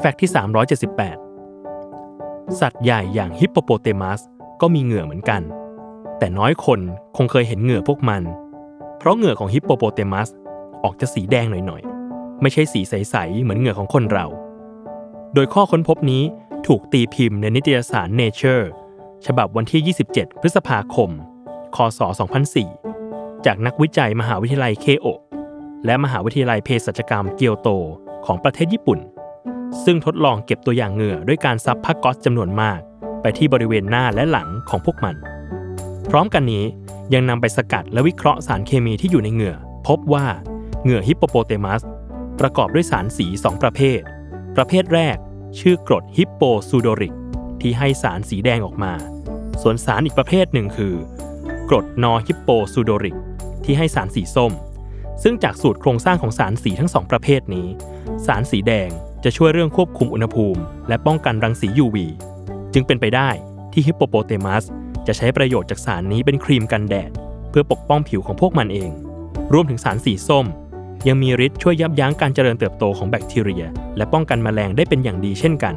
แฟกต์ที่ 378 สัตว์ใหญ่อย่างฮิปโปโปเตมัสก็มีเหงื่อเหมือนกัน แต่น้อยคนคงเคยเห็นเหงื่อพวกมัน เพราะเหงื่อของฮิปโปโปเตมัสออกจะสีแดงหน่อยๆ ไม่ใช่สีใสๆ เหมือนเหงื่อของคนเรา โดยข้อค้นพบนี้ถูกตีพิมพ์ในนิตยสาร Nature ฉบับวันที่ 27 พฤษภาคม คศ 2004 จากนักวิจัยมหาวิทยาลัยเคโอและมหาวิทยาลัยเภสัชกรรมเกียวโตของประเทศญี่ปุ่น ซึ่งทดลองเก็บตัวอย่างเหงื่อด้วยการซับผ้าก๊อซจำนวนมาก ไปที่บริเวณหน้าและหลังของพวกมัน พร้อมกันนี้ยังนำไปสกัดและวิเคราะห์สารเคมีที่อยู่ในเหงื่อ พบว่าเหงื่อฮิปโปโปเตมัส ประกอบด้วยสารสี 2 ประเภท ประเภทแรก ชื่อกรดฮิปโปซูโดริก ที่ให้สารสีแดงออกมา ส่วนสารอีกประเภทหนึ่งคือกรดนอฮิปโปซูโดริก ที่ให้สารสีส้ม ซึ่งจากสูตรโครงสร้างของสารสีทั้งสองประเภทนี้ สารสีแดง จะช่วยเรื่องควบคุมอุณหภูมิ และป้องกันรังสี UV จึงเป็นไปได้ที่ฮิปโปโปเตมัสจะใช้ประโยชน์จากสารนี้เป็นครีมกันแดด เพื่อปกป้องผิวของพวกมันเอง รวมถึงสารสีส้ม ยังมีฤทธิ์ช่วยยับยั้งการเจริญเติบโตของแบคทีเรีย และป้องกันแมลงได้เป็นอย่างดีเช่นกัน